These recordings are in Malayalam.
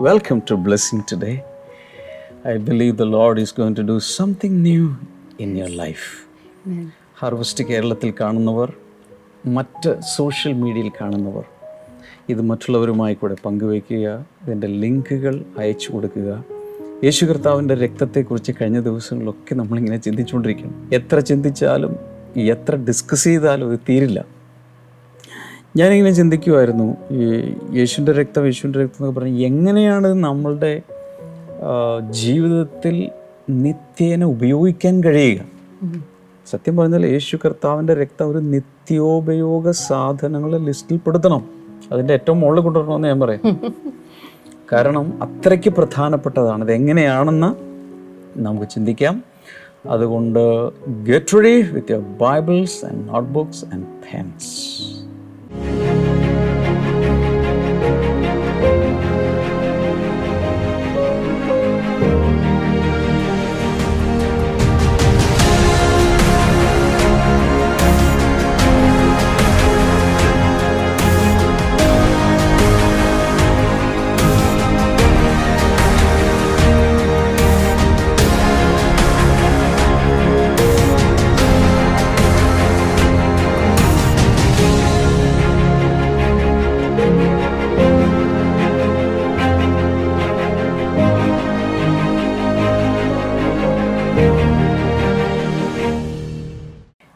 Welcome to Blessing today I believe the Lord is going to do something new in your life harvest കേരളത്തിൽ കാണുന്നവർ മറ്റ് സോഷ്യൽ മീഡിയയിൽ കാണുന്നവർ ഇത് മറ്റുള്ളവരുമായി കൂടെ പങ്കുവയ്ക്കുക ഇതിന്റെ ലിങ്കുകൾ അയച്ചു കൊടുക്കുക. യേശു കർത്താവിന്റെ രക്തത്തെക്കുറിച്ച് കഴിഞ്ഞ ദിവസങ്ങളിലൊക്കെ നമ്മളിങ്ങനെ ചിന്തിച്ചുകൊണ്ടിരിക്കണം എത്ര ചിന്തിച്ചാലും എത്ര ഡിസ്കസ് ചെയ്താലും ഇത് തീരില്ല. ഞാനിങ്ങനെ ചിന്തിക്കുമായിരുന്നു ഈ യേശുവിന്റെ രക്തം യേശുവിന്റെ രക്തം എന്നൊക്കെ പറഞ്ഞ് എങ്ങനെയാണ് നമ്മളുടെ ജീവിതത്തിൽ നിത്യേന ഉപയോഗിക്കാൻ കഴിയുക? സത്യം പറഞ്ഞാൽ യേശു കർത്താവിന്റെ രക്തം ഒരു നിത്യോപയോഗ സാധനങ്ങളെ ലിസ്റ്റിൽ പെടുത്തണം. അതിന്റെ ഏറ്റവും മുകളിൽ കൊണ്ടുവരണമെന്ന് ഞാൻ പറയാം. കാരണം അത്രയ്ക്ക് പ്രധാനപ്പെട്ടതാണ്. ഇത് എങ്ങനെയാണെന്ന് നമുക്ക് ചിന്തിക്കാം. അതുകൊണ്ട് get ready with your Bibles and notebooks and pens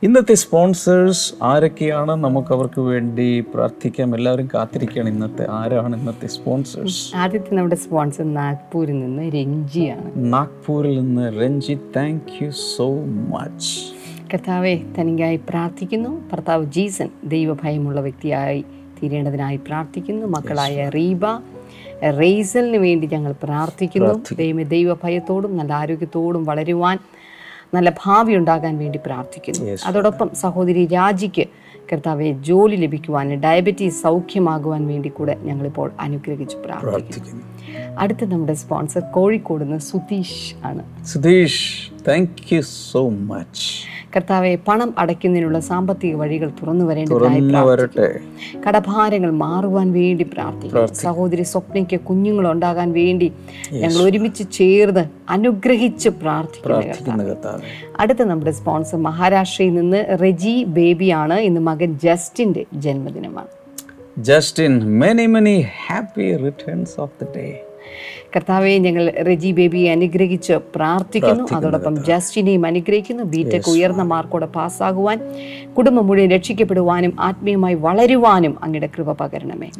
ഇന്നത്തെ സ്പോൺസേഴ്സ് ആരൊക്കെയാണ്? നമുക്ക് അവർക്ക് വേണ്ടി പ്രാർത്ഥിക്കാം. എല്ലാവരും കാത്തിരിക്കുകയാണ്. ഇന്നത്തെ ആരാണ് ഇന്നത്തെ സ്പോൺസേഴ്സ്? ആദ്യത്തെ നമ്മുടെ സ്പോൺസർ നാഗ്പൂരിൽ നിന്ന് രഞ്ജിയാണ്. നാഗ്പൂരിൽ നിന്ന് Ranji thank you so much കർത്താവെ തനിക്കായി പ്രാർത്ഥിക്കുന്നു. ഭർത്താവ് ജീസൻ ദൈവഭയമുള്ള വ്യക്തിയായി തീരേണ്ടതിനായി പ്രാർത്ഥിക്കുന്നു. മക്കളായ റീബ റേസലിന് വേണ്ടി ഞങ്ങൾ പ്രാർത്ഥിക്കുന്നു. ദൈവ ദൈവഭയത്തോടും നല്ല ആരോഗ്യത്തോടും വളരുവാൻ നല്ല ഭാവി ഉണ്ടാകാൻ വേണ്ടി പ്രാർത്ഥിക്കുന്നു. അതോടൊപ്പം സഹോദരി രാജിക്ക് കർത്താവെ ജോലി ലഭിക്കുവാൻ ഡയബറ്റീസ് സൗഖ്യമാകുവാൻ വേണ്ടി കൂടെ ഞങ്ങളിപ്പോൾ അനുഗ്രഹിച്ച് പ്രാർത്ഥിക്കുന്നു. അടുത്ത നമ്മുടെ സ്പോൺസർ കോഴിക്കോട് നിന്ന് സുതീഷ് ആണ്. Sudheesh thank you so much കർത്താവെ പണം അടയ്ക്കുന്നതിനുള്ള സാമ്പത്തിക വഴികൾ തുറന്നു വരേണ്ടതായി കടഭാരങ്ങൾ മാറുവാൻ വേണ്ടി പ്രാർത്ഥിക്കുന്നു. സഹോദരി സ്വപ്നയ്ക്ക് കുഞ്ഞുങ്ങൾ ഉണ്ടാകാൻ വേണ്ടി ഞങ്ങൾ ഒരുമിച്ച് ചേർന്ന് അനുഗ്രഹിച്ച് പ്രാർത്ഥിക്കുന്നു അടുത്ത നമ്മുടെ സ്പോൺസർ മഹാരാഷ്ട്രയിൽ നിന്ന് റെജി ബേബിയാണ്. ഇന്ന് മകൻ ജസ്റ്റിന്റെ ജന്മദിനമാണ്. Justin many many happy returns of the day കർത്താവെ ഞങ്ങൾ റെജി ബേബിയെ അനുഗ്രഹിച്ച് പ്രാർത്ഥിക്കുന്നു. അതോടൊപ്പം ജസ്റ്റിനെയും അനുഗ്രഹിക്കുന്നു. ബിടെക് ഉയർന്ന മാർക്കോടെ പാസ്സാകുവാൻ കുടുംബം മുഴുവൻ രക്ഷിക്കപ്പെടുവാനും ആത്മീയമായി വളരുവാനും അങ്ങയുടെ കൃപ പകരണമേ.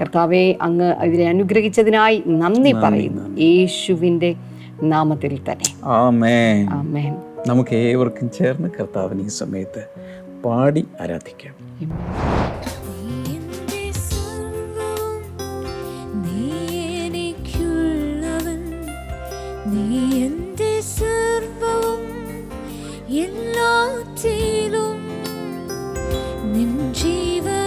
കർത്താവെ അങ്ങ് ഇവരെ അനുഗ്രഹിച്ചതിനായി നന്ദി പറയുന്നു യേശുവിന്റെ നാമത്തിൽ തന്നെ. ആമേൻ. നമുക്ക് ഏവർക്കും ചേർന്ന് കർത്താവിന് ഈ സമയത്ത് പാടി ആരാധിക്കാം. ஜெபமும் எல்லாற்றிலும் நின் ஜீவன்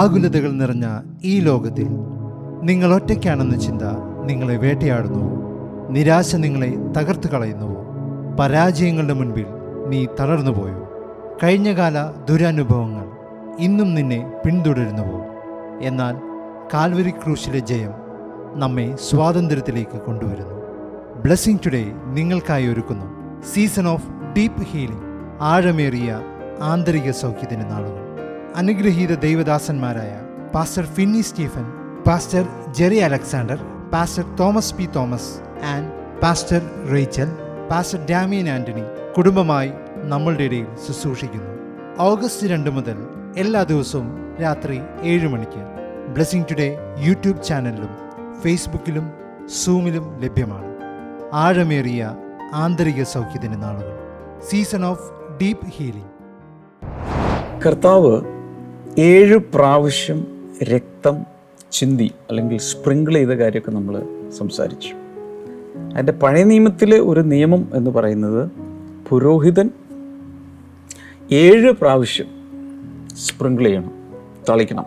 ആകുലതകൾ നിറഞ്ഞ ഈ ലോകത്തിൽ നിങ്ങൾ ഒറ്റയ്ക്കാണെന്ന ചിന്ത നിങ്ങളെ വേട്ടയാടുന്നു. നിരാശ നിങ്ങളെ തകർത്ത് കളയുന്നു. പരാജയങ്ങളുടെ മുൻപിൽ നീ തളർന്നു തളർന്നുപോയോ കഴിഞ്ഞകാല ദുരനുഭവങ്ങൾ ഇന്നും നിന്നെ പിന്തുടരുന്നുവോ? എന്നാൽ കാൽവരി ക്രൂശിലെ ജയം നമ്മെ സ്വാതന്ത്ര്യത്തിലേക്ക് കൊണ്ടുവരുന്നു. ബ്ലെസ്സിംഗ് ടുഡേ നിങ്ങൾക്കായി ഒരുക്കുന്നു. സീസൺ ഓഫ് ഡീപ്പ് ഹീലിംഗ് ആഴമേറിയ ആന്തരിക സൗഖ്യത്തിന് നാളുകൾ. അനുഗ്രഹീത ദൈവദാസന്മാരായ pastor Finny Stephen pastor Jerry Alexander pastor Thomas P Thomas and pastor Rachel pastor Damian Antony കുടുംബമായി നമ്മളുടെ ഇടയിൽ ശുശ്രൂഷിക്കുന്നു. ഓഗസ്റ്റ് രണ്ട് മുതൽ എല്ലാ ദിവസവും രാത്രി ഏഴ് മണിക്ക് ബ്ലെസ്സിങ് ടുഡേ യൂട്യൂബ് ചാനലിലും ഫേസ്ബുക്കിലും സൂമിലും ലഭ്യമാണ്. ആഴമേറിയ ആന്തരിക സൗഖ്യത്തിന് നാളുകൾ. Season of deep healing. കർത്താവ് ഏഴ് പ്രാവശ്യം രക്തം ചിന്തി അല്ലെങ്കിൽ സ്പ്രിങ്കിൾ ചെയ്ത കാര്യമൊക്കെ നമ്മൾ സംസാരിച്ചു. അതിന്റെ പഴയ നിയമത്തിലെ ഒരു നിയമം എന്ന് പറയുന്നത് പുരോഹിതൻ ഏഴ് പ്രാവശ്യം സ്പ്രിങ്കിൾ ചെയ്യണം തളിക്കണം.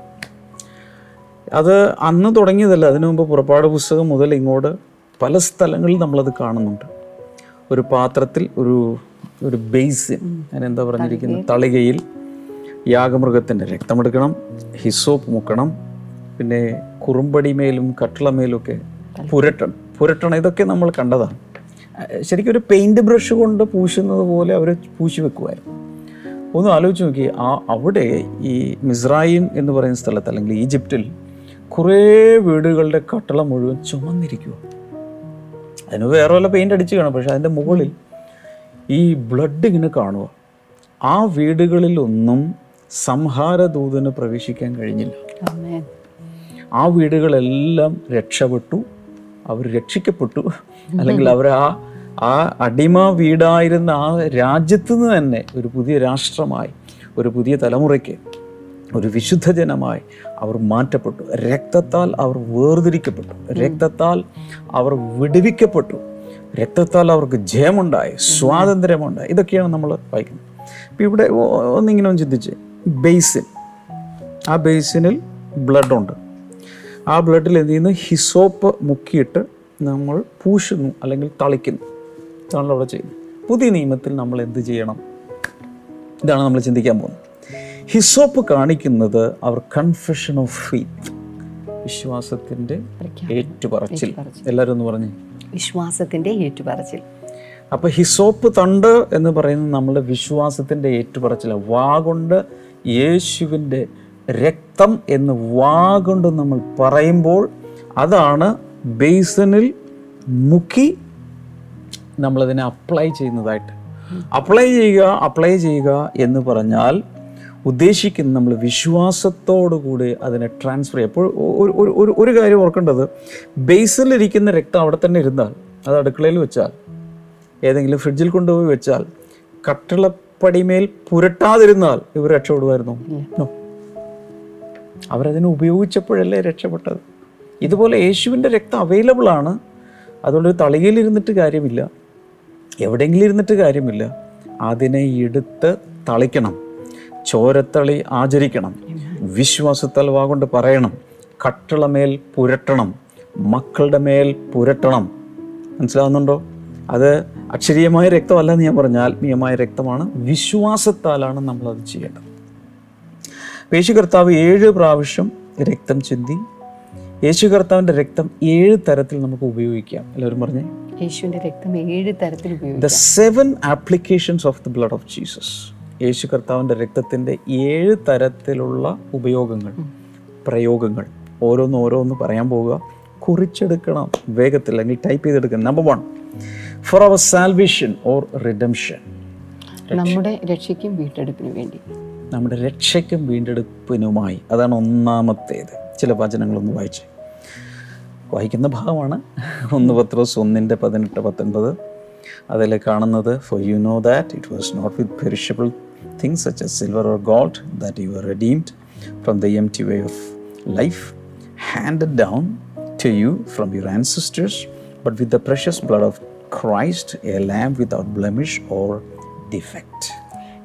അത് അന്ന് തുടങ്ങിയതല്ല അതിനു മുമ്പ് പുറപ്പാട് പുസ്തകം മുതൽ ഇങ്ങോട്ട് പല സ്ഥലങ്ങളിൽ നമ്മളത് കാണുന്നുണ്ട്. ഒരു പാത്രത്തിൽ ഒരു ഒരു ബേസിൻ അതിനെന്താ പറഞ്ഞിരിക്കുന്നത്? തളികയിൽ യാഗമൃഗത്തിന്റെ രക്തമെടുക്കണം ഹിസോപ്പ് മുക്കണം പിന്നെ കുറുമ്പടിമേലും കട്ടിളമേലുമൊക്കെ പുരട്ടണം പുരട്ടണം. ഇതൊക്കെ നമ്മൾ കണ്ടതാണ്. ശരിക്കും ഒരു പെയിന്റ് ബ്രഷ് കൊണ്ട് പൂശുന്നത് പോലെ അവർ പൂശി വെക്കുമായിരുന്നു. ഒന്ന് ആലോചിച്ച് നോക്കി ആ അവിടെ ഈ മിസ്രൈം എന്ന് പറയുന്ന സ്ഥലത്ത് അല്ലെങ്കിൽ ഈജിപ്തിൽ കുറേ വീടുകളുടെ കട്ടള മുഴുവൻ ചുമന്നിരിക്കുക അതിന് വേറെ വല്ല പെയിന്റ് അടിച്ച് കാണും പക്ഷെ അതിന്റെ മുകളിൽ ഈ ബ്ലഡ് ഇങ്ങനെ കാണുക ആ വീടുകളിലൊന്നും സംഹാരദൂതന് പ്രവേശിക്കാൻ കഴിഞ്ഞില്ല. ആ വീടുകളെല്ലാം രക്ഷപ്പെട്ടു. അവർ രക്ഷിക്കപ്പെട്ടു. അല്ലെങ്കിൽ അവർ ആ ആ അടിമ വീടായിരുന്ന ആ രാജ്യത്ത് നിന്ന് തന്നെ ഒരു പുതിയ രാഷ്ട്രമായി ഒരു പുതിയ തലമുറയ്ക്ക് ഒരു വിശുദ്ധ ജനമായി അവർ മാറ്റപ്പെട്ടു. രക്തത്താൽ അവർ വേർതിരിക്കപ്പെട്ടു. രക്തത്താൽ അവർ വിടുവിക്കപ്പെട്ടു. രക്തത്താൽ അവർക്ക് ജയമുണ്ടായി സ്വാതന്ത്ര്യമുണ്ടായി. ഇതൊക്കെയാണ് നമ്മൾ വായിക്കുന്നത്. ഇപ്പം ഇവിടെ ഒന്നിങ്ങനെ ഒന്ന് ചിന്തിച്ച്. ബേസിൻ. ആ ബേസിനിൽ ബ്ലഡുണ്ട്. ആ ബ്ലഡിൽ എന്ത് ചെയ്യുന്നു? ഹിസോപ്പ് മുക്കിയിട്ട് നമ്മൾ പൂശുന്നു അല്ലെങ്കിൽ തളിക്കുന്നു. ഇതാണ് അവിടെ ചെയ്യുന്നത്. പുതിയ നിയമത്തിൽ നമ്മൾ എന്ത് ചെയ്യണം? ഇതാണ് നമ്മൾ ചിന്തിക്കാൻ പോകുന്നത്. ഹിസോപ്പ് കാണിക്കുന്നത് അവർ കൺഫെഷൻ ഓഫ് ഫെയ്ത്ത് വിശ്വാസത്തിന്റെ ഏറ്റുപറച്ചിൽ. എല്ലാവരും ഒന്ന് പറഞ്ഞു. വിശ്വാസത്തിന്റെ ഏറ്റുപറച്ചിൽ. അപ്പോൾ ഹിസോപ്പ് തണ്ട് എന്ന് പറയുന്നത് നമ്മുടെ വിശ്വാസത്തിന്റെ ഏറ്റുപറച്ചില വാ കൊണ്ട് യേശുവിന്റെ രക്തം എന്ന് വാ കൊണ്ട് നമ്മൾ പറയുമ്പോൾ അതാണ് ബേസനിൽ മുക്കി നമ്മളതിനെ അപ്ലൈ ചെയ്യുന്നതായിട്ട്. അപ്ലൈ ചെയ്യുക അപ്ലൈ ചെയ്യുക എന്ന് പറഞ്ഞാൽ ഉദ്ദേശിക്കുന്ന നമ്മൾ വിശ്വാസത്തോടു കൂടി അതിനെ ട്രാൻസ്ഫർ ചെയ്യുക. അപ്പോൾ ഒരു- ഒരു- കാര്യം ഓർക്കേണ്ടത് ബേസിലിരിക്കുന്ന രക്തം അവിടെ തന്നെ ഇരുന്നാൽ അത് അടുക്കളയിൽ വെച്ചാൽ ഏതെങ്കിലും ഫ്രിഡ്ജിൽ കൊണ്ടുപോയി വെച്ചാൽ കട്ടിളപ്പടിമേൽ പുരട്ടാതിരുന്നാൽ ഇവർ രക്ഷപ്പെടുമായിരുന്നു. അവരതിനെ ഉപയോഗിച്ചപ്പോഴല്ലേ രക്ഷപ്പെട്ടത്. ഇതുപോലെ യേശുവിന്റെ രക്തം അവൈലബിൾ ആണ്. അതുകൊണ്ട് ഒരു തളികയിൽ ഇരുന്നിട്ട് കാര്യമില്ല. എവിടെയെങ്കിലും ഇരുന്നിട്ട് കാര്യമില്ല. അതിനെ എടുത്ത് തളിക്കണം. ചോരത്തളി ആചരിക്കണം. വിശ്വാസത്താൽ വാഗൊണ്ട് പറയണം. കട്ടിളമേൽ പുരട്ടണം. മക്കളുടെ മേൽ പുരട്ടണം. മനസ്സിലാവുന്നുണ്ടോ? അത് അക്ഷരീയമായ രക്തമല്ല എന്ന് ഞാൻ പറഞ്ഞ ആത്മീയമായ രക്തമാണ്. വിശ്വാസത്താലാണ് നമ്മളത് ചെയ്യേണ്ടത്. യേശു കർത്താവ് ഏഴ് പ്രാവശ്യം രക്തം ചിന്തി. യേശു കർത്താവിന്റെ രക്തം ഏഴ് തരത്തിൽ നമുക്ക് ഉപയോഗിക്കാം. എല്ലാവരും പറഞ്ഞേ? യേശുവിന്റെ രക്തം ഏഴ് തരത്തിൽ ഉപയോഗിക്കാം. The seven applications of the blood of Jesus Yeshu കർത്താവിന്റെ രക്തത്തിന്റെ ഏഴ് തരത്തിലുള്ള ഉപയോഗങ്ങൾ പ്രയോഗങ്ങൾ. ഓരോന്ന് ഓരോന്ന് പറയാൻ പോവുക. കുറിച്ചെടുക്കണം. വേഗത്തിൽ അല്ലെങ്കിൽ ടൈപ്പ് ചെയ്തെടുക്കണം. Number one for our salvation or redemption നമ്മുടെ രക്ഷയ്ക്കും വീണ്ടെടുപ്പിനും വേണ്ടി. നമ്മുടെ രക്ഷയ്ക്കും വീണ്ടെടുപ്പിനുമായി. അതാണ് ഒന്നാമത്തേത്. ചില വചനങ്ങളൊന്ന് വായിച്ച്. വായിക്കുന്ന ഭാഗമാണ്. ഒന്ന് പത്രോസ് ഒന്നിന്റെ പതിനെട്ട് പത്തൊൻപത്. അതിൽ കാണുന്നത് for you know that it was not with perishable things such as silver or gold that you are redeemed from the empty way of life hand down to you from your ancestors, but with the precious blood of Christ, a lamb without blemish or defect.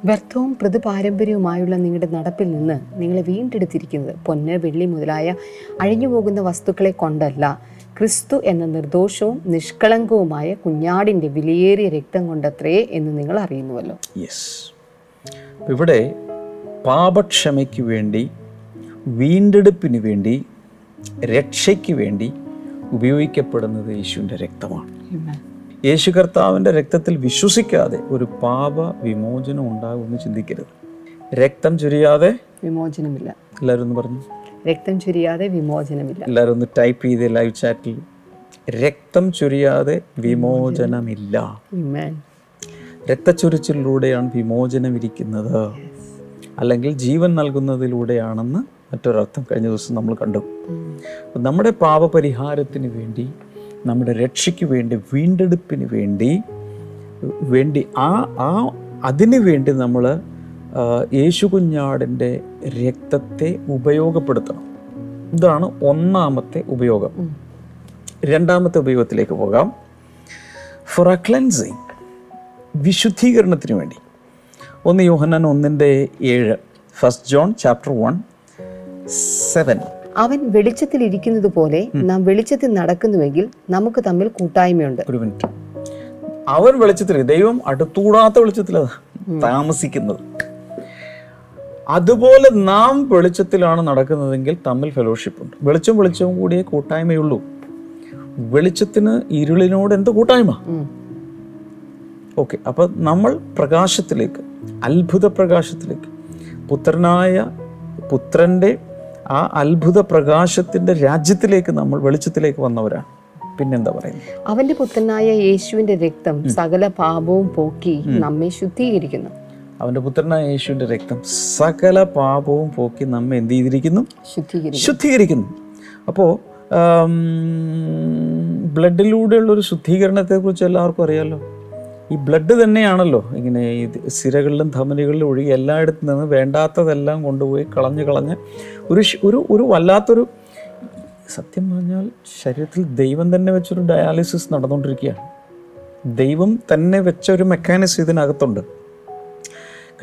വ്യർത്ഥവും പ്രതിപാരമ്പര്യവുമായുള്ള നിങ്ങളുടെ നടപ്പിൽ നിന്ന് നിങ്ങളെ വീണ്ടെടുത്തിരിക്കുന്നത് പൊന്ന് വെള്ളി മുതലായ അഴിഞ്ഞുപോകുന്ന വസ്തുക്കളെ കൊണ്ടല്ല. ക്രിസ്തു എന്ന നിർദോഷവും നിഷ്കളങ്കവുമായ കുഞ്ഞാടിന്റെ വിലയേറിയ രക്തം കൊണ്ടത്രേ എന്ന് നിങ്ങൾ അറിയുന്നുവല്ലോ. യെസ് ഇവിടെ പാപക്ഷമയ്ക്ക് വേണ്ടി വീണ്ടെടുപ്പിന് വേണ്ടി രക്ഷയ്ക്ക് വേണ്ടി ഉപയോഗിക്കപ്പെടുന്നത് യേശുവിന്റെ രക്തമാണ്. യേശു കർത്താവിന്റെ രക്തത്തിൽ വിശ്വസിക്കാതെ ഒരു പാപ വിമോചനം ഉണ്ടാകുമെന്ന് ചിന്തിക്കരുത്. രക്തം ചുരിയാതെ വിമോചനമില്ല. എല്ലാവരും ഒന്ന് പറഞ്ഞു? രക്തം ചുരിയാതെ വിമോചനമില്ല. എല്ലാവരും ഒന്ന് ടൈപ്പ് ചെയ്ത് ലൈവ് ചാറ്റിൽ. രക്തം ചുരിയാതെ വിമോചനമില്ല. രക്തച്ചൊരിച്ചിലൂടെയാണ് വിമോചനം ഇരിക്കുന്നത്. അല്ലെങ്കിൽ ജീവൻ നൽകുന്നതിലൂടെയാണെന്ന് മറ്റൊരർത്ഥം കഴിഞ്ഞ ദിവസം നമ്മൾ കണ്ടു. നമ്മുടെ പാപപരിഹാരത്തിന് വേണ്ടി നമ്മുടെ രക്ഷയ്ക്ക് വേണ്ടി വീണ്ടെടുപ്പിന് വേണ്ടി വേണ്ടി ആ ആ അതിനു വേണ്ടി നമ്മൾ യേശു കുഞ്ഞാടിന്റെ രക്തത്തെ ഉപയോഗപ്പെടുത്തണം. ഇതാണ് ഒന്നാമത്തെ ഉപയോഗം. രണ്ടാമത്തെ ഉപയോഗത്തിലേക്ക് പോകാം. ഫോർ എ ക്ലെൻസിങ് വിശുദ്ധീകരണത്തിന് വേണ്ടി. ഒന്ന് യോഹന്നാൻ ഒന്നിന്റെ ഏഴ് first John chapter one seven അവൻ വെളിച്ചത്തിൽ ഇരിക്കുന്നത് പോലെ നാം വെളിച്ചത്തിൽ നടക്കുന്നുവെങ്കിൽ നമുക്ക് തമ്മിൽ കൂട്ടായ്മയുണ്ട്. ഒരു മിനിറ്റ്. അവൻ വെളിച്ചത്തിൽ ദൈവം അടുത്തൂടാത്ത വെളിച്ചത്തിലാണ് താമസിക്കുന്നത്. അതുപോലെ നാം വെളിച്ചത്തിലാണ് നടക്കുന്നതെങ്കിൽ തമ്മിൽ ഫെലോഷിപ്പ് ഉണ്ട്. വെളിച്ചം വെളിച്ചവും കൂടിയേ കൂട്ടായ്മയുള്ളൂ. വെളിച്ചത്തിന് ഇരുളിനോട് എന്ത് കൂട്ടായ്മ? ഓക്കെ അപ്പൊ നമ്മൾ പ്രകാശത്തിലേക്ക് അത്ഭുത പ്രകാശത്തിലേക്ക് പുത്രനായ പുത്രന്റെ ആ അത്ഭുത പ്രകാശത്തിന്റെ രാജ്യത്തിലേക്ക് നമ്മൾ വെളിച്ചത്തിലേക്ക് വന്നവരാണ്. പിന്നെന്താ പറയുന്നത് അവന്റെ പുത്രനായ യേശുവിന്റെ രക്തം സകല പാപവും പോക്കി നമ്മെ ശുദ്ധീകരിക്കുന്നു. അവന്റെ പുത്രനായ യേശുവിന്റെ രക്തം സകല പാപവും പോക്കി നമ്മെ എന്ത് ചെയ്തിരിക്കുന്നു? ശുദ്ധീകരിക്കുന്നു. അപ്പോ അപ്പോൾ ബ്ലഡിലൂടെയുള്ള ഒരു ശുദ്ധീകരണത്തെക്കുറിച്ച് എല്ലാവർക്കും അറിയാമല്ലോ ഈ ബ്ലഡ് തന്നെയാണല്ലോ ഇങ്ങനെ ഈ സിരകളിലും ധമനികളിലും ഒഴുകി എല്ലായിടത്തു നിന്ന് വേണ്ടാത്തതെല്ലാം കൊണ്ടുപോയി കളഞ്ഞ് കളഞ്ഞ് ഒരു ഒരു ഒരു വല്ലാത്തൊരു സത്യം പറഞ്ഞാൽ ശരീരത്തിൽ ദൈവം തന്നെ വെച്ചൊരു ഡയാലിസിസ് നടന്നുകൊണ്ടിരിക്കുകയാണ് ദൈവം തന്നെ വെച്ച ഒരു മെക്കാനിസം ഇതിനകത്തുണ്ട്.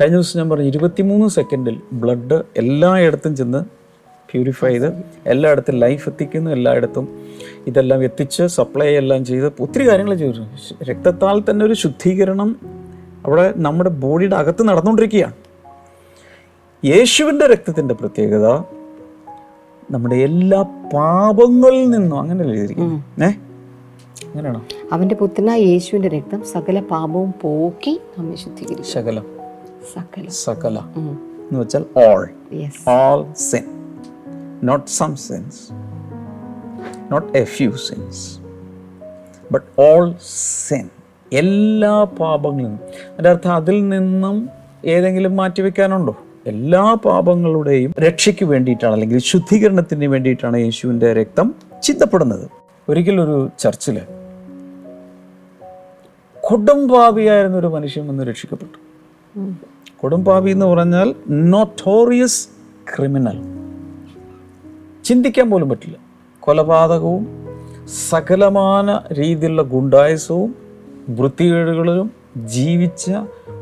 കഴിഞ്ഞ ദിവസം ഞാൻ പറഞ്ഞു ഇരുപത്തിമൂന്ന് സെക്കൻഡിൽ ബ്ലഡ് എല്ലായിടത്തും ചെന്ന് പ്യൂരിഫൈ ചെയ്ത് എല്ലായിടത്തും ലൈഫ് എത്തിക്കുന്നു എല്ലായിടത്തും ഇതെല്ലാം എത്തിച്ച് സപ്ലൈ എല്ലാം ചെയ്ത് ഒത്തിരി കാര്യങ്ങൾ ചെയ്തു. രക്തത്താൽ തന്നെ ഒരു ശുദ്ധീകരണം അവിടെ നമ്മുടെ ബോഡിയുടെ അകത്ത് നടന്നുകൊണ്ടിരിക്കുകയാണ്. യേശുവിന്റെ രക്തത്തിന്റെ പ്രത്യേകത നമ്മുടെ എല്ലാ പാപങ്ങളിൽ നിന്നും അങ്ങനെ എഴുതിയിരിക്കുന്നു ഏ? അങ്ങനെയാണോ? അവന്റെ പുത്രനായ യേശുവിന്റെ രക്തം സകല പാപവും പോക്കി നമ്മെ ശുദ്ധീകരിക്കും. സകല. സകല. സകല എന്ന് വെച്ചാൽ all all sin, not some sins, not a few sins, but all sin. എല്ലാ പാപങ്ങളും അതിന്റെ അർത്ഥം അതിൽ നിന്നും ഏതെങ്കിലും മാറ്റിവെക്കാനുണ്ടോ എല്ലാ പാപങ്ങളുടെയും രക്ഷയ്ക്ക് വേണ്ടിയിട്ടാണ് അല്ലെങ്കിൽ ശുദ്ധീകരണത്തിന് വേണ്ടിയിട്ടാണ് യേശുവിന്റെ രക്തം ചിന്തപ്പെടുന്നത്. ഒരിക്കലൊരു ചർച്ചിൽ കൊടുംപാപിയായിരുന്ന ഒരു മനുഷ്യൻ വന്ന് രക്ഷിക്കപ്പെട്ടു. കൊടുംപാപി എന്ന് പറഞ്ഞാൽ നോട്ടോറിയസ് ക്രിമിനൽ ചിന്തിക്കാൻ പോലും പറ്റില്ല. കൊലപാതകവും സകലമാന രീതിയിലുള്ള ഗുണ്ടായസവും വൃത്തികേടുകളിലും ജീവിച്ച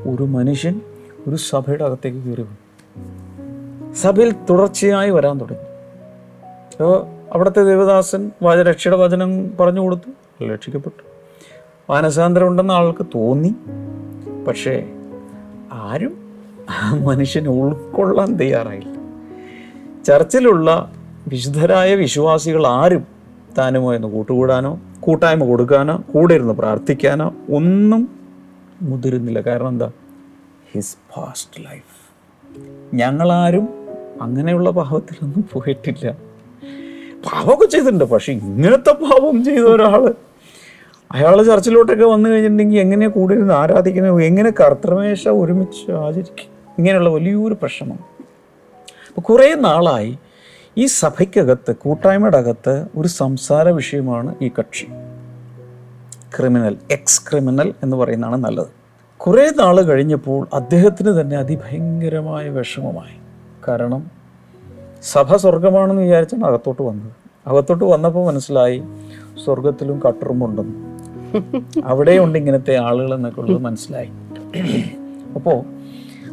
ഒരു മനുഷ്യൻ ഒരു സഭയുടെ അകത്തേക്ക് കയറി വന്നു. സഭയിൽ തുടർച്ചയായി വരാൻ തുടങ്ങി. അപ്പോൾ അവിടുത്തെ ദേവദാസൻ വച രക്ഷയുടെ വചനം പറഞ്ഞു കൊടുത്തു. രക്ഷിക്കപ്പെട്ടു. മാനസാന്തരം ഉണ്ടെന്ന് ആൾക്ക് തോന്നി. പക്ഷേ ആരും ആ മനുഷ്യനെ ഉൾക്കൊള്ളാൻ തയ്യാറായില്ല. ചർച്ചിലുള്ള വിശുദ്ധരായ വിശ്വാസികൾ ആരും താനുമായി ഒന്ന് കൂട്ടുകൂടാനോ കൂട്ടായ്മ കൊടുക്കാനോ കൂടെ ഇരുന്ന് പ്രാർത്ഥിക്കാനോ ഒന്നും മുതിരുന്നില്ല. കാരണം എന്താ? ഹിസ് പാസ്റ്റ് ലൈഫ് ഞങ്ങളാരും അങ്ങനെയുള്ള പാപത്തിലൊന്നും പോയിട്ടില്ല. പാപമൊക്കെ ചെയ്തിട്ടുണ്ട്. പക്ഷെ ഇങ്ങനത്തെ പാപം ചെയ്ത ഒരാൾ അയാൾ ചർച്ചിലോട്ടൊക്കെ വന്നു കഴിഞ്ഞിട്ടുണ്ടെങ്കിൽ എങ്ങനെ കൂടെ ഇരുന്ന് ആരാധിക്കണം എങ്ങനെ കർത്തമേശ ഒരുമിച്ച് ആചരിക്കും? ഇങ്ങനെയുള്ള വലിയൊരു പ്രശ്നമാണ്. അപ്പോൾ കുറേ നാളായി ഈ സഭയ്ക്കകത്ത് കൂട്ടായ്മയുടെ അകത്ത് ഒരു സംസാര വിഷയമാണ് ഈ കക്ഷി. ക്രിമിനൽ എക്സ് ക്രിമിനൽ എന്ന് പറയുന്നതാണ് നല്ലത്. കുറേ നാൾ കഴിഞ്ഞപ്പോൾ അദ്ദേഹത്തിന് തന്നെ അതിഭയങ്കരമായ വിഷമമായി. കാരണം സഭ സ്വർഗമാണെന്ന് വിചാരിച്ചാണ് അകത്തോട്ട് വന്നത്. അകത്തോട്ട് വന്നപ്പോൾ മനസ്സിലായി സ്വർഗത്തിലും കട്ടുറുമുണ്ടെന്ന് അവിടെയുണ്ട് ഇങ്ങനത്തെ ആളുകൾ എന്നൊക്കെ ഉള്ളത് മനസ്സിലായി. അപ്പോൾ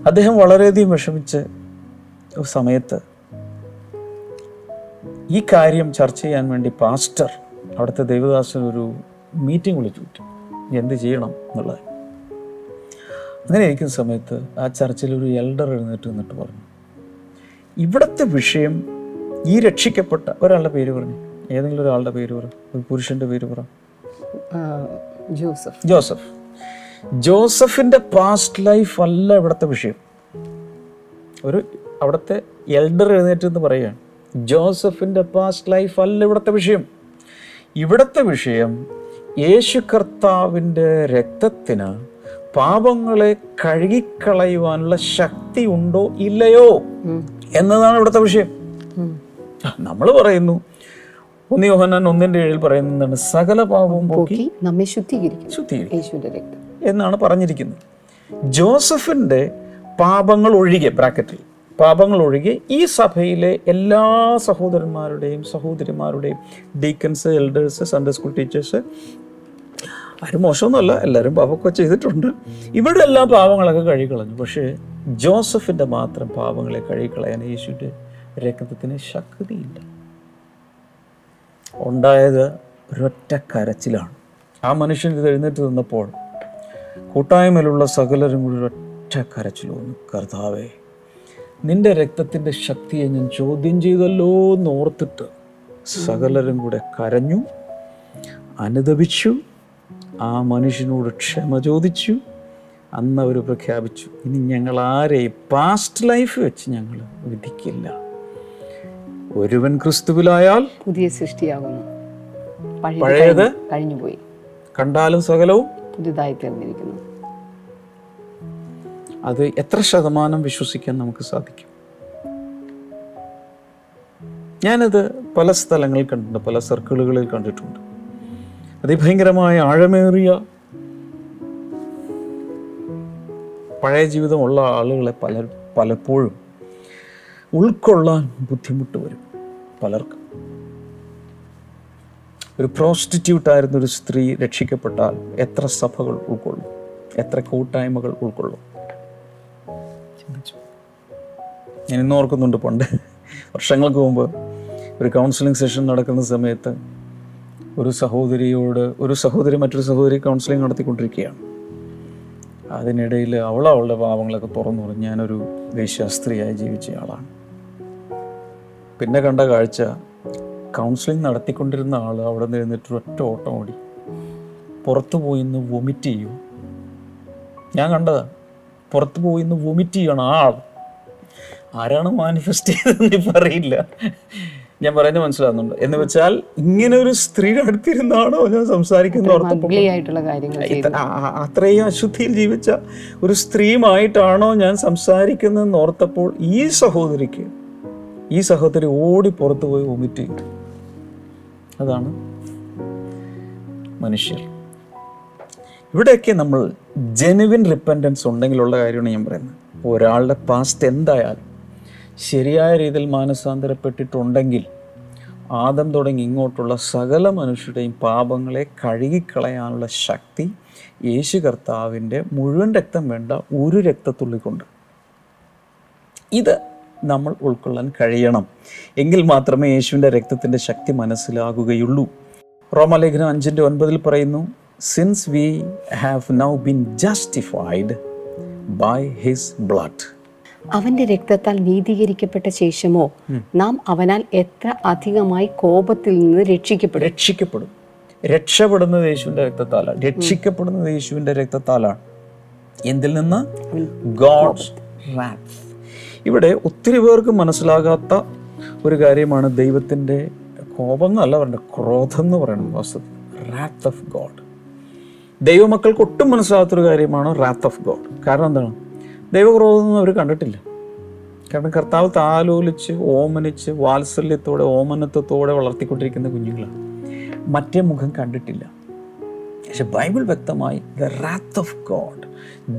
അദ്ദേഹം വളരെയധികം വിഷമിച്ച് സമയത്ത് ഈ കാര്യം ചർച്ച ചെയ്യാൻ വേണ്ടി പാസ്റ്റർ അവിടുത്തെ ദേവദാസൻ ഒരു മീറ്റിംഗ് വിളിച്ചു. വിട്ടു എന്ത് ചെയ്യണം എന്നുള്ളത്. അങ്ങനെ ഇരിക്കുന്ന സമയത്ത് ആ ചർച്ചിൽ ഒരു എൽഡർ എഴുന്നേറ്റ് നിന്നിട്ട് പറഞ്ഞു ഇവിടുത്തെ വിഷയം ഈ രക്ഷിക്കപ്പെട്ട ഒരാളുടെ പേര് പറഞ്ഞു. ഏതെങ്കിലും ഒരാളുടെ പേര് പറ ഒരു പുരുഷന്റെ പേര് പറ. ജോസഫ്. ജോസഫ്. ജോസഫിന്റെ പാസ്റ്റ് ലൈഫ് അല്ല ഇവിടുത്തെ വിഷയം. ഒരു അവിടുത്തെ എൽഡർ എഴുന്നേറ്റ് എന്ന് പറയുകയാണ്. ജോസഫിന്റെ പാസ്റ്റ് ലൈഫ് അല്ല ഇവിടുത്തെ വിഷയം. ഇവിടുത്തെ വിഷയം യേശു കർത്താവിന്റെ രക്തത്തിന് പാപങ്ങളെ കഴുകിക്കളയുവാനുള്ള ശക്തി ഉണ്ടോ ഇല്ലയോ എന്നതാണ് ഇവിടുത്തെ വിഷയം. നമ്മൾ പറയുന്നു. ഒന്ന് യോഹന്നാൻ ഒന്നിന്റെ ഏഴിൽ പറയുന്നതാണ് സകല പാപവും പോക്കി നമ്മെ ശുദ്ധീകരിക്കും എന്നാണ് പറഞ്ഞിരിക്കുന്നത്. ജോസഫിന്റെ പാപങ്ങൾ ഒഴികെ ബ്രാക്കറ്റിൽ. പാപങ്ങൾ ഒഴികെ ഈ സഭയിലെ എല്ലാ സഹോദരന്മാരുടെയും സഹോദരിമാരുടെയും deacons elders Sunday school teachers ആരും മോശമൊന്നുമല്ല എല്ലാവരും പാപമൊക്കെ ചെയ്തിട്ടുണ്ട്. ഇവിടെ എല്ലാ പാപങ്ങളൊക്കെ കഴുകളഞ്ഞു പക്ഷേ ജോസഫിന്റെ മാത്രം പാപങ്ങളെ കഴുകളയാൻ യേശുവിന്റെ രക്തത്തിന് ശക്തിയില്ല. ഉണ്ടായത് ഒരൊറ്റ കരച്ചിലാണ്. ആ മനുഷ്യൻ ഇത് എഴുന്നേറ്റ് നിന്നപ്പോൾ കൂട്ടായ്മയിലുള്ള സകലരും കൂടി ഒറ്റ കരച്ചിൽ കർത്താവേ നിന്റെ രക്തത്തിന്റെ ശക്തിയെ ഞാൻ ചോദ്യം ചെയ്തല്ലോ എന്ന് ഓർത്തിട്ട് സകലരും കൂടെ കരഞ്ഞു അനുദപിച്ചു ആ മനുഷ്യനോട് ക്ഷമ ചോദിച്ചു അന്ന് അവർ പ്രഖ്യാപിച്ചു ഇനി ഞങ്ങൾ ആരെയും പാസ്റ്റ് ലൈഫ് വെച്ച് ഞങ്ങൾ വിധിക്കില്ല? ഒരുവൻ ക്രിസ്തുവിലായാൽ പുതിയ സൃഷ്ടിയാകുന്നു. പഴയത് കഴിഞ്ഞുപോയി കണ്ടാലും സകലവും പുതുതായി തീർന്നിരിക്കുന്നു. അത് എത്ര ശതമാനം വിശ്വസിക്കാൻ നമുക്ക് സാധിക്കും? ഞാനത് പല സ്ഥലങ്ങളിൽ കണ്ടിട്ടുണ്ട് പല സർക്കിളുകളിൽ കണ്ടിട്ടുണ്ട്. അതിഭയങ്കരമായ ആഴമേറിയ പഴയ ജീവിതമുള്ള ആളുകളെ പല പലപ്പോഴും ഉൾക്കൊള്ളാൻ ബുദ്ധിമുട്ട് വരും പലർക്കും. ഒരു പ്രോസ്റ്റിറ്റ്യൂട്ട് ആയിരുന്ന ഒരു സ്ത്രീ രക്ഷിക്കപ്പെട്ടാൽ എത്ര സഭകൾ ഉൾക്കൊള്ളും? എത്ര കൂട്ടായ്മകൾ ഉൾക്കൊള്ളും? ഞാൻ ഓർക്കുന്നുണ്ട് പണ്ട്. വർഷങ്ങൾക്ക് മുമ്പ് ഒരു കൗൺസിലിംഗ് സെഷൻ നടക്കുന്ന സമയത്ത് ഒരു സഹോദരിയോട് ഒരു സഹോദരി മറ്റൊരു സഹോദരി കൗൺസിലിംഗ് നടത്തിക്കൊണ്ടിരിക്കുകയാണ്. അതിനിടയിൽ അവൾ അവളുടെ പാവങ്ങളൊക്കെ തുറന്നു പറഞ്ഞു ഞാനൊരു വേശ്യാസ്ത്രീയായി ജീവിച്ച ആളാണ്. പിന്നെ കണ്ട കാഴ്ച കൗൺസിലിംഗ് നടത്തിക്കൊണ്ടിരുന്ന ആൾ അവിടെ നിന്ന് എഴുന്നിട്ട് ഒറ്റ ഓട്ടം ഓടി. പുറത്തു പോയി വൊമിറ്റ് ചെയ്യും. ഞാൻ കണ്ടതാ. പുറത്ത് പോയി വൊമിറ്റ് ചെയ്യണം ആ ആൾ. ആരാണ് മാനിഫെസ്റ്റ് ചെയ്തതെന്ന് ഇപ്പം അറിയില്ല ഞാൻ പറയുന്നത് മനസ്സിലാകുന്നുണ്ട് എന്ന് വെച്ചാൽ ഇങ്ങനെ ഒരു സ്ത്രീയുടെ അടുത്തിരുന്നാണോ ഞാൻ സംസാരിക്കുന്ന അത്രയും അശുദ്ധിയിൽ ജീവിച്ച ഒരു സ്ത്രീയുമായിട്ടാണോ ഞാൻ സംസാരിക്കുന്നതെന്ന് ഓർത്തപ്പോൾ ഈ സഹോദരിക്ക് ഈ സഹോദരി ഓടി പുറത്തു പോയി വൊമിറ്റ് ചെയ്തു. അതാണ് മനുഷ്യർ. ഇവിടെയൊക്കെ നമ്മൾ ജെനുവിൻ റിപ്പൻഡൻസ് ഉണ്ടെങ്കിലുള്ള കാര്യമാണ് ഞാൻ പറയുന്നത്. ഒരാളുടെ പാസ്റ്റ് എന്തായാലും ശരിയായ രീതിയിൽ മാനസാന്തരപ്പെട്ടിട്ടുണ്ടെങ്കിൽ ആദം തുടങ്ങി ഇങ്ങോട്ടുള്ള സകല മനുഷ്യരുടെയും പാപങ്ങളെ കഴുകിക്കളയാനുള്ള ശക്തി യേശു കർത്താവിന്റെ മുഴുവൻ രക്തം വേണ്ട ഒരു രക്തത്തുള്ളിക്കൊണ്ട്. ഇത് നമ്മൾ ഉൾക്കൊള്ളാൻ കഴിയണം. എങ്കിൽ മാത്രമേ യേശുവിന്റെ രക്തത്തിന്റെ ശക്തി മനസ്സിലാകുകയുള്ളൂ. റോമലേഖനം അഞ്ചിന്റെ ഒൻപതിൽ പറയുന്നു since we have now been justified by his blood അവന്റെ രക്തത്താൽ നീതീകരിക്കപ്പെട്ട ശേഷമോ നാം അവനാൽ എത്ര അധികമായി കോപത്തിൽ നിന്ന് രക്ഷിക്കപ്പെടും? രക്ഷിക്കപ്പെടും. രക്ഷപ്പെടുന്നത് യേശുവിന്റെ രക്തത്താലാണ്. രക്ഷിക്കപ്പെടുന്നത് യേശുവിന്റെ രക്തത്താലാണ്. എന്തിൽ നിന്ന്? ഗോഡ്സ് റാത്ത് ഇവിടെ ഒത്തിരി പേർക്ക് മനസ്സിലാകാത്ത ഒരു കാര്യമാണ് ദൈവത്തിന്റെ കോപം എന്നല്ല പറയേണ്ടത് ക്രോധം എന്ന് പറയുന്നത് വാസ്തവത്തിൽ. റാത്ത് ഓഫ് ഗോഡ് ദൈവമക്കൾക്ക് ഒട്ടും മനസ്സിലാകാത്തൊരു കാര്യമാണ് റാത്ത് ഓഫ് ഗോഡ് കാരണം എന്താണ്? ദൈവക്രോധം ഒന്നും അവർ കണ്ടിട്ടില്ല. കാരണം കർത്താവ് താലോലിച്ച് ഓമനിച്ച് വാത്സല്യത്തോടെ ഓമനത്വത്തോടെ വളർത്തിക്കൊണ്ടിരിക്കുന്ന കുഞ്ഞുങ്ങളാണ്. മറ്റേ മുഖം കണ്ടിട്ടില്ല. പക്ഷെ ബൈബിൾ വ്യക്തമായി ദ റാത്ത് ഓഫ് ഗോഡ്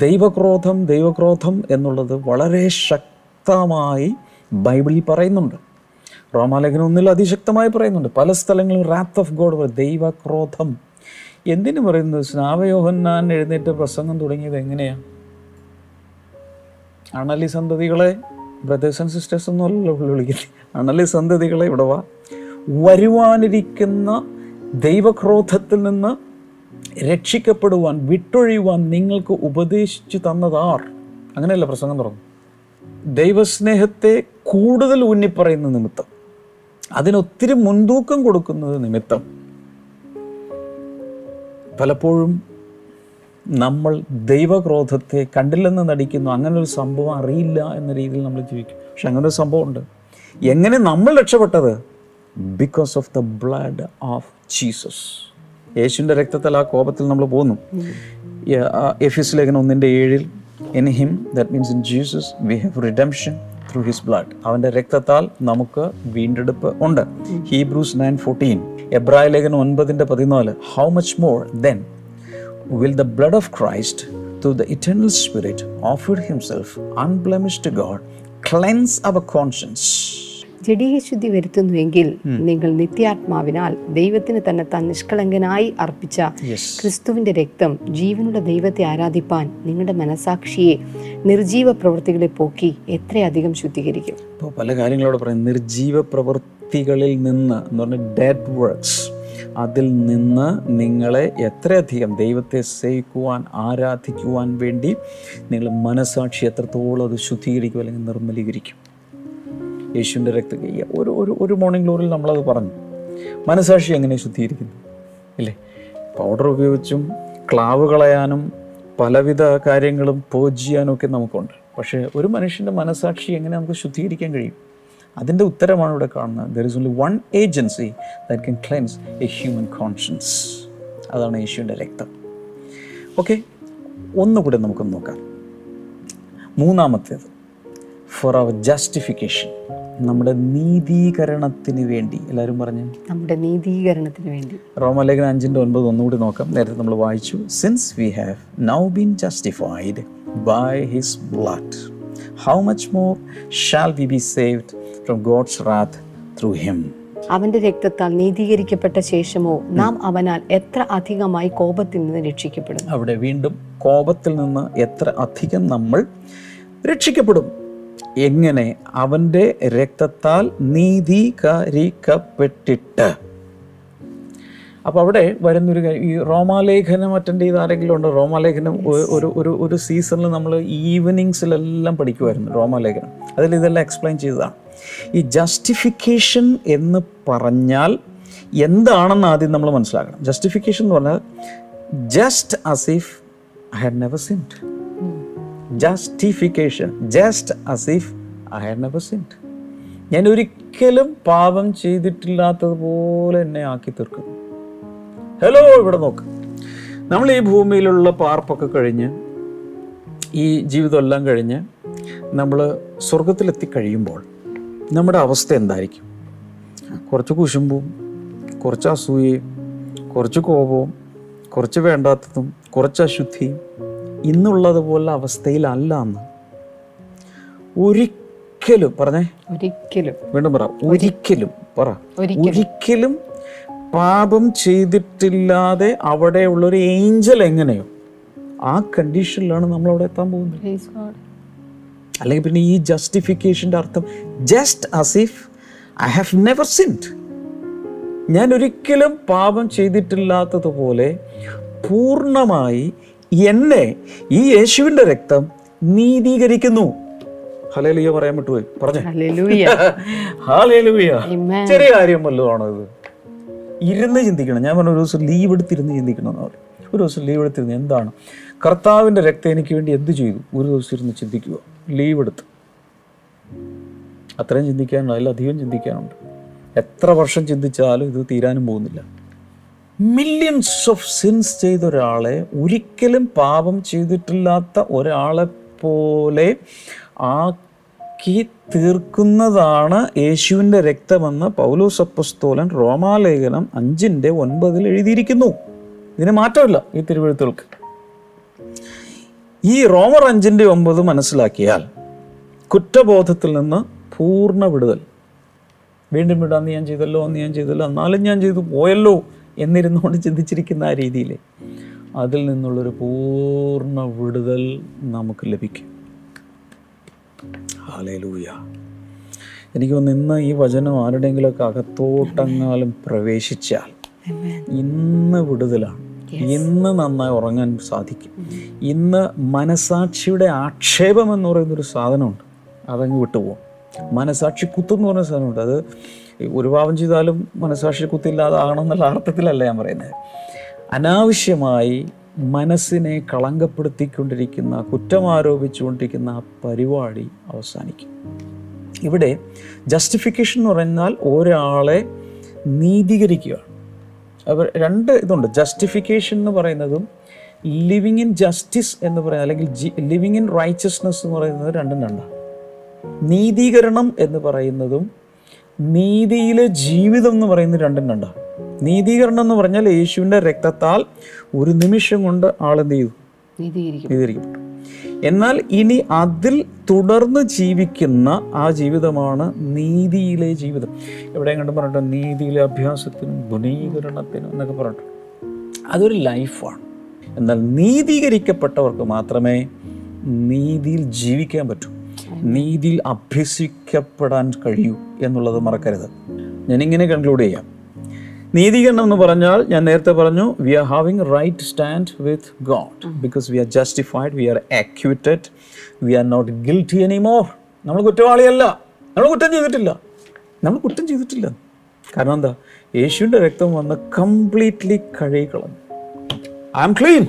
ദൈവക്രോധം ദൈവക്രോധം എന്നുള്ളത് വളരെ ശക്തമായി ബൈബിളിൽ പറയുന്നുണ്ട്. റോമാലേഖനം ഒന്നിൽ അതിശക്തമായി പറയുന്നുണ്ട്. പല സ്ഥലങ്ങളിലും റാത്ത് ഓഫ് ഗോഡ് ദൈവക്രോധം. എന്തിനു പറയുന്നത്? സ്നാവയോഹന്നാൻ എഴുന്നേറ്റ് പ്രസംഗം തുടങ്ങിയത് എങ്ങനെയാണ് അണലി സന്തതികളെ ബ്രദേഴ്സ് ആൻഡ് സിസ്റ്റേഴ്സ് ഒന്നും അല്ലല്ലോ വിളിക്കുന്നത്. അണലി സന്തതികളെ ഇവിടെ വാ. വരുവാനിരിക്കുന്ന ദൈവക്രോധത്തിൽ നിന്ന് രക്ഷിക്കപ്പെടുവാൻ വിട്ടൊഴിയുവാൻ നിങ്ങൾക്ക് ഉപദേശിച്ചു തന്നതാർ. അങ്ങനെയല്ല പ്രസംഗം തുടങ്ങും ദൈവസ്നേഹത്തെ കൂടുതൽ ഊന്നിപ്പറയുന്ന നിമിത്തം അതിനൊത്തിരി മുൻതൂക്കം കൊടുക്കുന്നത് നിമിത്തം. പലപ്പോഴും നമ്മൾ ദൈവക്രോധത്തെ കണ്ടില്ലെന്ന് നടിക്കുന്നു അങ്ങനെ ഒരു സംഭവം അറിയില്ല എന്ന രീതിയിൽ നമ്മൾ ജീവിക്കും. പക്ഷെ അങ്ങനെ ഒരു സംഭവമുണ്ട്. എങ്ങനെ നമ്മൾ രക്ഷപ്പെട്ടത്? Because of the blood of Jesus യേശുവിന്റെ രക്തത്തിൽ ആ കോപത്തിൽ നമ്മൾ പോകുന്നു എഫിസ് ലേഖനം ഒന്നിന്റെ ഏഴിൽ in him that means in Jesus we have redemption through his blood അവന്റെ രക്തത്താൽ നമുക്ക് വീണ്ടെടുപ്പ് ഉണ്ട്. ഹീബ്രൂസ് നയൻ ഫോർട്ടീൻ എബ്രാഹിം ലേഖനം ഒൻപതിന്റെ പതിനാല്. How much more then will the blood of Christ, through the eternal Spirit, offered himself unblemished to God, cleanse our conscience. ജഡീയ ശുദ്ധി വരുത്തുന്നുവെങ്കിൽ നിങ്ങൾ നിത്യാത്മാവിനാൽ ദൈവത്തിന് തന്നെ താൻ നിഷ്കളങ്കനായി അർപ്പിച്ച ക്രിസ്തുവിന്റെ രക്തം ജീവനുള്ള ദൈവത്തെ ആരാധിപ്പാൻ നിങ്ങളുടെ മനസാക്ഷിയെ നിർജീവ പ്രവൃത്തികളെ പോക്കി എത്രയധികം ശുദ്ധീകരിക്കും. ഇപ്പോൾ പല കാര്യങ്ങളോട് പറയും. നിർജീവ പ്രവൃത്തികളിൽ നിന്ന് എന്ന് പറഞ്ഞാൽ ഡെഡ് വർക്ക്സ് അതിൽ നിന്ന് നിങ്ങളെ എത്രയധികം ദൈവത്തെ സേവിക്കുവാൻ ആരാധിക്കുവാൻ വേണ്ടി നിങ്ങൾ മനസാക്ഷി എത്രത്തോളം അത് ശുദ്ധീകരിക്കും അല്ലെങ്കിൽ നിർമ്മലീകരിക്കും. യേശുവിന്റെ രക്ത ഒരു ഒരു ഒരു മോർണിംഗ് ഗ്ലോറിൽ നമ്മളത് പറഞ്ഞു. മനസാക്ഷി എങ്ങനെ ശുദ്ധീകരിക്കുന്നു? ഇല്ലേ? പൗഡർ ഉപയോഗിച്ചും ക്ലാവ് കളയാനും പലവിധ കാര്യങ്ങളും പോജ് ചെയ്യാനും ഒക്കെ നമുക്കുണ്ട്. പക്ഷേ ഒരു മനുഷ്യന്റെ മനസാക്ഷി എങ്ങനെ നമുക്ക് ശുദ്ധീകരിക്കാൻ കഴിയും? അതിന്റെ ഉത്തരമാണ് ഇവിടെ കാണുന്നത്. There is only one agency that can cleanse a human conscience അതാണ് യേശുവിന്റെ രക്തം. ഓക്കെ ഒന്നുകൂടെ നമുക്ക് നോക്കാം. മൂന്നാമത്തേത്. ഫോർ അവർ ജസ്റ്റിഫിക്കേഷൻ നമ്മുടെ നീതീകരണത്തിന് വേണ്ടി. എല്ലാവരും പറഞ്ഞു? നമ്മുടെ നീതീകരണത്തിന് വേണ്ടി. റോമലേഖന അഞ്ചിന്റെ ഒൻപത് ഒന്നുകൂടി നോക്കാം. നേരത്തെ നമ്മൾ വായിച്ചു. Since we have now been justified by his blood how much more shall we be saved from God's wrath through him അവന്റെ രക്തത്താൽ നീതീകരിക്കപ്പെട്ട ശേഷമോ നാം അവനാൽ എത്ര അധികമായി കോപത്തിൽ നിന്ന് രക്ഷിക്കപ്പെടും അവിടെ വീണ്ടും കോപത്തിൽ നിന്ന് എത്ര അധികം നമ്മൾ രക്ഷിക്കപ്പെടും? എങ്ങനെ അവന്റെ രക്തത്താൽ നീതീകരിക്കപ്പെട്ടിട്ട്? അപ്പോൾ അവിടെ വരുന്നൊരു കാര്യം, ഈ റോമാലേഖനം അറ്റൻഡ് ചെയ്ത ആരെങ്കിലും ഉണ്ടോ? റോമാലേഖനം ഒരു ഒരു ഒരു സീസണിൽ നമ്മൾ ഈവനിങ്സിലെല്ലാം പഠിക്കുമായിരുന്നു റോമാലേഖനം. അതിൽ ഇതെല്ലാം എക്സ്പ്ലെയിൻ ചെയ്തതാണ്. ഈ ജസ്റ്റിഫിക്കേഷൻ എന്ന് പറഞ്ഞാൽ എന്താണെന്ന് ആദ്യം നമ്മൾ മനസ്സിലാക്കണം. ജസ്റ്റിഫിക്കേഷൻ എന്ന് പറഞ്ഞാൽ just as if I had never sinned justification just as if I had never sinned ഞാൻ ഒരിക്കലും പാപം ചെയ്തിട്ടില്ലാത്തതുപോലെ എന്നെ ആക്കി തീർക്കുന്നു. ഹലോ ഇവിടെ നോക്ക്. നമ്മൾ ഈ ഭൂമിയിലുള്ള പാർപ്പൊക്കെ കഴിഞ്ഞ് ഈ ജീവിതമെല്ലാം കഴിഞ്ഞ് നമ്മൾ സ്വർഗത്തിലെത്തി കഴിയുമ്പോൾ നമ്മുടെ അവസ്ഥ എന്തായിരിക്കും? കുറച്ച് കുശുമ്പും കുറച്ച് അസൂയയും കുറച്ച് കോപവും കുറച്ച് വേണ്ടാത്തതും കുറച്ച് അശുദ്ധിയും ഇന്നുള്ളതുപോലെ അവസ്ഥയിലല്ല എന്ന് ഒരിക്കലും പറഞ്ഞേ. ഒരിക്കലും. വീണ്ടും പറ. ഒരിക്കലും പറ. ഒരിക്കലും. പാപം ചെയ്തിട്ടില്ലാതെ അവിടെയുള്ള ഒരു ഏഞ്ചൽ എങ്ങനെയോ ആ കണ്ടീഷനിലാണ് നമ്മൾ അവിടെ എത്താൻ പോകുന്നത്. അല്ലെങ്കിൽ പിന്നെ ഈ ജസ്റ്റിഫിക്കേഷന്റെ അർത്ഥം just as if I have never sinned ഞാൻ ഒരിക്കലും പാപം ചെയ്തിട്ടില്ലാത്തതുപോലെ പൂർണമായി എന്നെ ഈ യേശുവിന്റെ രക്തം നീതീകരിക്കുന്നു. ഹലേലിയ പറയാൻ പറ്റുമോ പറഞ്ഞു. ഹാലേലുയ. ചെറിയ കാര്യം വല്ലതുമാണോ ഇത്? ഇരുന്ന് ചിന്തിക്കണം. ഞാൻ പറഞ്ഞു ഒരു ദിവസം ലീവ് എടുത്തിരുന്ന് ചിന്തിക്കണം എന്ന് ഒരു ദിവസം ലീവ് എടുത്തിരുന്ന് എന്താണ്? കർത്താവിന്റെ രക്തം എനിക്ക് വേണ്ടി എന്ത് ചെയ്തു? ഒരു ദിവസം ഇരുന്ന് ചിന്തിക്കുക. ലീവ് എടുത്ത്. അത്രയും ചിന്തിക്കാനുണ്ട് അതിലധികം ചിന്തിക്കാനുണ്ട്. എത്ര വർഷം ചിന്തിച്ചാലും ഇത് തീരാനും പോകുന്നില്ല. മില്യൺസ് ഓഫ് സിൻസ് ചെയ്ത ഒരാളെ ഒരിക്കലും പാപം ചെയ്തിട്ടില്ലാത്ത ഒരാളെ പോലെ ആക്കി തീർക്കുന്നതാണ് യേശുവിന്റെ രക്തമെന്ന് പൗലോസ് അപ്പസ്തോലൻ റോമാലേഖനം അഞ്ചിന്റെ ഒൻപതിൽ എഴുതിയിരിക്കുന്നു. ഇതിന് മാറ്റമില്ല ഈ തിരുവഴുത്തുകൾക്ക്. ഈ റോമർ അഞ്ചിന്റെ ഒമ്പത് മനസ്സിലാക്കിയാൽ കുറ്റബോധത്തിൽ നിന്ന് പൂർണ വിടുതൽ. വീണ്ടും വീണ്ടും അന്ന് ഞാൻ ചെയ്തല്ലോ അന്ന് ഞാൻ ചെയ്തല്ലോ എന്നാലും ഞാൻ ചെയ്തു പോയല്ലോ എന്നിരുന്നുകൊണ്ട് ചിന്തിച്ചിരിക്കുന്ന ആ രീതിയിൽ അതിൽ നിന്നുള്ളൊരു പൂർണ വിടുതൽ നമുക്ക് ലഭിക്കും. ഹാലേലൂയ എനിക്ക് ഇന്ന് ഈ വചനം ആരുടെയെങ്കിലുമൊക്കെ അകത്തോട്ടെങ്ങാലും പ്രവേശിച്ചാൽ ഇന്ന് വിടുതലാണ്. ഇന്ന് നന്നായി ഉറങ്ങാൻ സാധിക്കും. ഇന്ന് മനസാക്ഷിയുടെ ആക്ഷേപം എന്ന് പറയുന്നൊരു സാധനമുണ്ട്. അതങ്ങ് വിട്ടുപോകും മനസാക്ഷി കുത്തെന്ന് പറയുന്ന സാധനമുണ്ട്. അത് ഒരു പാപം ചെയ്താലും മനസാക്ഷി കുത്തില്ലാതാകണം എന്നുള്ള അർത്ഥത്തിലല്ല ഞാൻ പറയുന്നത്. അനാവശ്യമായി മനസ്സിനെ കളങ്കപ്പെടുത്തിക്കൊണ്ടിരിക്കുന്ന കുറ്റം ആരോപിച്ചുകൊണ്ടിരിക്കുന്ന ആ പരിപാടി അവസാനിക്കും. ഇവിടെ ജസ്റ്റിഫിക്കേഷൻ എന്ന് പറഞ്ഞാൽ ഒരാളെ നീതീകരിക്കുകയാണ്. അപ്പോൾ രണ്ട് ഇതുണ്ട്. ജസ്റ്റിഫിക്കേഷൻ എന്ന് പറയുന്നതും ലിവിങ് ഇൻ ജസ്റ്റിസ് എന്ന് പറയുന്നത് അല്ലെങ്കിൽ ലിവിങ് ഇൻ റൈച്ചസ്നെസ് എന്ന് പറയുന്നത് രണ്ടും രണ്ടാണ് നീതീകരണം എന്ന് പറയുന്നതും നീതിയിലെ ജീവിതം എന്ന് പറയുന്നത് രണ്ടും രണ്ടാണ് നീതീകരണം എന്ന് പറഞ്ഞാൽ യേശുവിന്റെ രക്തത്താൽ ഒരു നിമിഷം കൊണ്ട് ആളെന്ത് ചെയ്തു? നീതീകരിക്കും നീതീകരിക്കപ്പെട്ടു. എന്നാൽ ഇനി അതിൽ തുടർന്ന് ജീവിക്കുന്ന ആ ജീവിതമാണ് നീതിയിലെ ജീവിതം. എവിടെയും കണ്ടും പറഞ്ഞിട്ട് നീതിയിലെ അഭ്യാസത്തിനും ഗുണീകരണത്തിനും എന്നൊക്കെ പറഞ്ഞിട്ട് അതൊരു ലൈഫാണ്. എന്നാൽ നീതീകരിക്കപ്പെട്ടവർക്ക് മാത്രമേ നീതിയിൽ ജീവിക്കാൻ പറ്റൂ. നീതിയിൽ അഭ്യസിക്കപ്പെടാൻ കഴിയൂ എന്നുള്ളത് മറക്കരുത്. ഞാനിങ്ങനെ കൺക്ലൂഡ് ചെയ്യാം. നീതീകരണം എന്ന് പറഞ്ഞാൽ ഞാൻ നേരത്തെ പറഞ്ഞു we are having right stand with God because we are justified we are acquitted we are not guilty any more നമ്മൾ കുറ്റവാളിയല്ല. നമ്മൾ കുറ്റം ചെയ്തിട്ടില്ല. നമ്മൾ കുറ്റം ചെയ്തിട്ടില്ല. കാരണം എന്താ? യേശുവിന്റെ രക്തം വന്ന് കംപ്ലീറ്റ്ലി കഴുകിക്കളഞ്ഞു. ഐ ആം ക്ലീൻ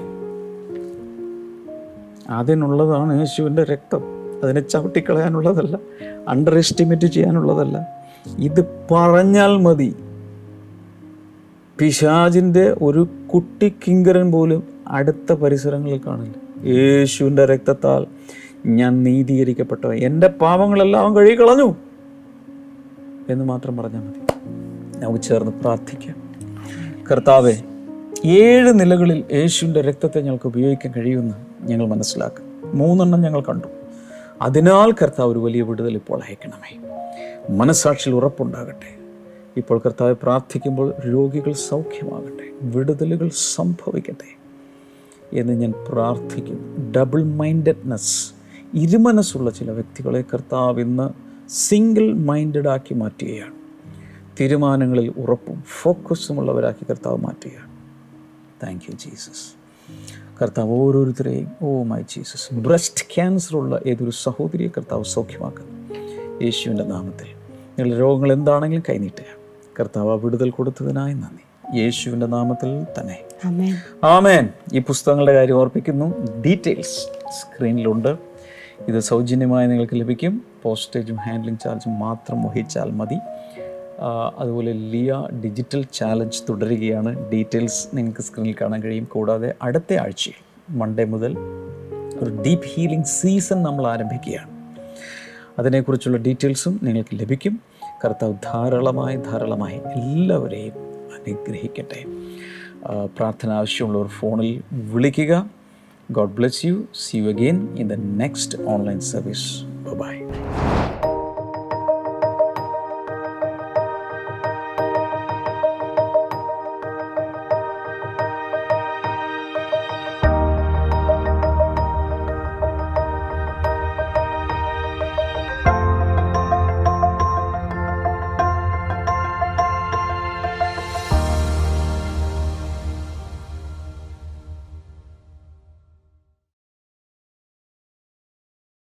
അതിനുള്ളതാണ് യേശുവിന്റെ രക്തം. അതിനെ ചവിട്ടിക്കളയാനുള്ളതല്ല അണ്ടർ എസ്റ്റിമേറ്റ് ചെയ്യാനുള്ളതല്ല. ഇത് പറഞ്ഞാൽ മതി. പിശാജിന്റെ ഒരു കുട്ടി കിങ്കരൻ പോലും അടുത്ത പരിസരങ്ങളിൽ കാണില്ല. യേശുവിന്റെ രക്തത്താൽ ഞാൻ നീതീകരിക്കപ്പെട്ടവൻ. എന്റെ പാവങ്ങളെല്ലാം അവൻ കഴുകി കളഞ്ഞു എന്ന് മാത്രം പറഞ്ഞാൽ മതി. നമുക്ക് ചേർന്ന് പ്രാർത്ഥിക്കാം. കർത്താവെ ഏഴ് നിലകളിൽ യേശുവിന്റെ രക്തത്തെ ഞങ്ങൾക്ക് ഉപയോഗിക്കാൻ കഴിയുമെന്ന് ഞങ്ങൾ മനസ്സിലാക്കും. മൂന്നെണ്ണം ഞങ്ങൾ കണ്ടു. അതിനാൽ കർത്താവ് ഒരു വലിയ വിടുതൽ ഇപ്പോൾ അയക്കണമേ. മനസ്സാക്ഷിയിൽ ഉറപ്പുണ്ടാകട്ടെ. ഇപ്പോൾ കർത്താവ് പ്രാർത്ഥിക്കുമ്പോൾ രോഗികൾ സൗഖ്യമാകട്ടെ വിടുതലുകൾ സംഭവിക്കട്ടെ എന്ന് ഞാൻ പ്രാർത്ഥിക്കുന്നു. ഡബിൾ മൈൻഡഡ്നെസ് ഇരുമനസ്സുള്ള ചില വ്യക്തികളെ കർത്താവ് ഇന്ന് സിംഗിൾ മൈൻഡഡ് ആക്കി മാറ്റുകയാണ്. തീരുമാനങ്ങളിൽ ഉറപ്പും ഫോക്കസുമുള്ളവരാക്കി കർത്താവ് മാറ്റുകയാണ്. താങ്ക് യു ജീസസ് കർത്താവ് ഓരോരുത്തരെയും oh my Jesus breast cancer ഉള്ള ഏതൊരു സഹോദരിയെ കർത്താവ് സൗഖ്യമാക്കുന്നു. യേശുവിന്റെ നാമത്തിൽ. നിങ്ങളുടെ രോഗങ്ങൾ എന്താണെങ്കിലും കൈനീട്ടുക. കർത്താവ് വിടുതൽ കൊടുത്തതിനായി നന്ദി. യേശുവിന്റെ നാമത്തിൽ തന്നെ. ആമേൻ. ആമേൻ. ഈ പുസ്തകങ്ങളുടെ കാര്യം ഓർപ്പിക്കുന്നു. ഡീറ്റെയിൽസ് സ്ക്രീനിലുണ്ട്. ഇത് സൗജന്യമായി നിങ്ങൾക്ക് ലഭിക്കും. പോസ്റ്റേജും ഹാൻഡ്ലിംഗ് ചാർജും മാത്രം വഹിച്ചാൽ മതി. അതുപോലെ ലിയ ഡിജിറ്റൽ ചാലഞ്ച് തുടരുകയാണ്. ഡീറ്റെയിൽസ് നിങ്ങൾക്ക് സ്ക്രീനിൽ കാണാൻ കഴിയും. കൂടാതെ അടുത്ത ആഴ്ചയിൽ മൺഡേ മുതൽ ഒരു ഡീപ്പ് ഹീലിംഗ് സീസൺ നമ്മൾ ആരംഭിക്കുകയാണ്. അതിനെക്കുറിച്ചുള്ള ഡീറ്റെയിൽസും നിങ്ങൾക്ക് ലഭിക്കും. കർത്താവ് ധാരാളമായി ധാരാളമായി എല്ലാവരെയും അനുഗ്രഹിക്കട്ടെ. പ്രാർത്ഥന ആവശ്യമുള്ളവർ ഫോണിൽ വിളിക്കുക. God bless you. See you again in the next online service bye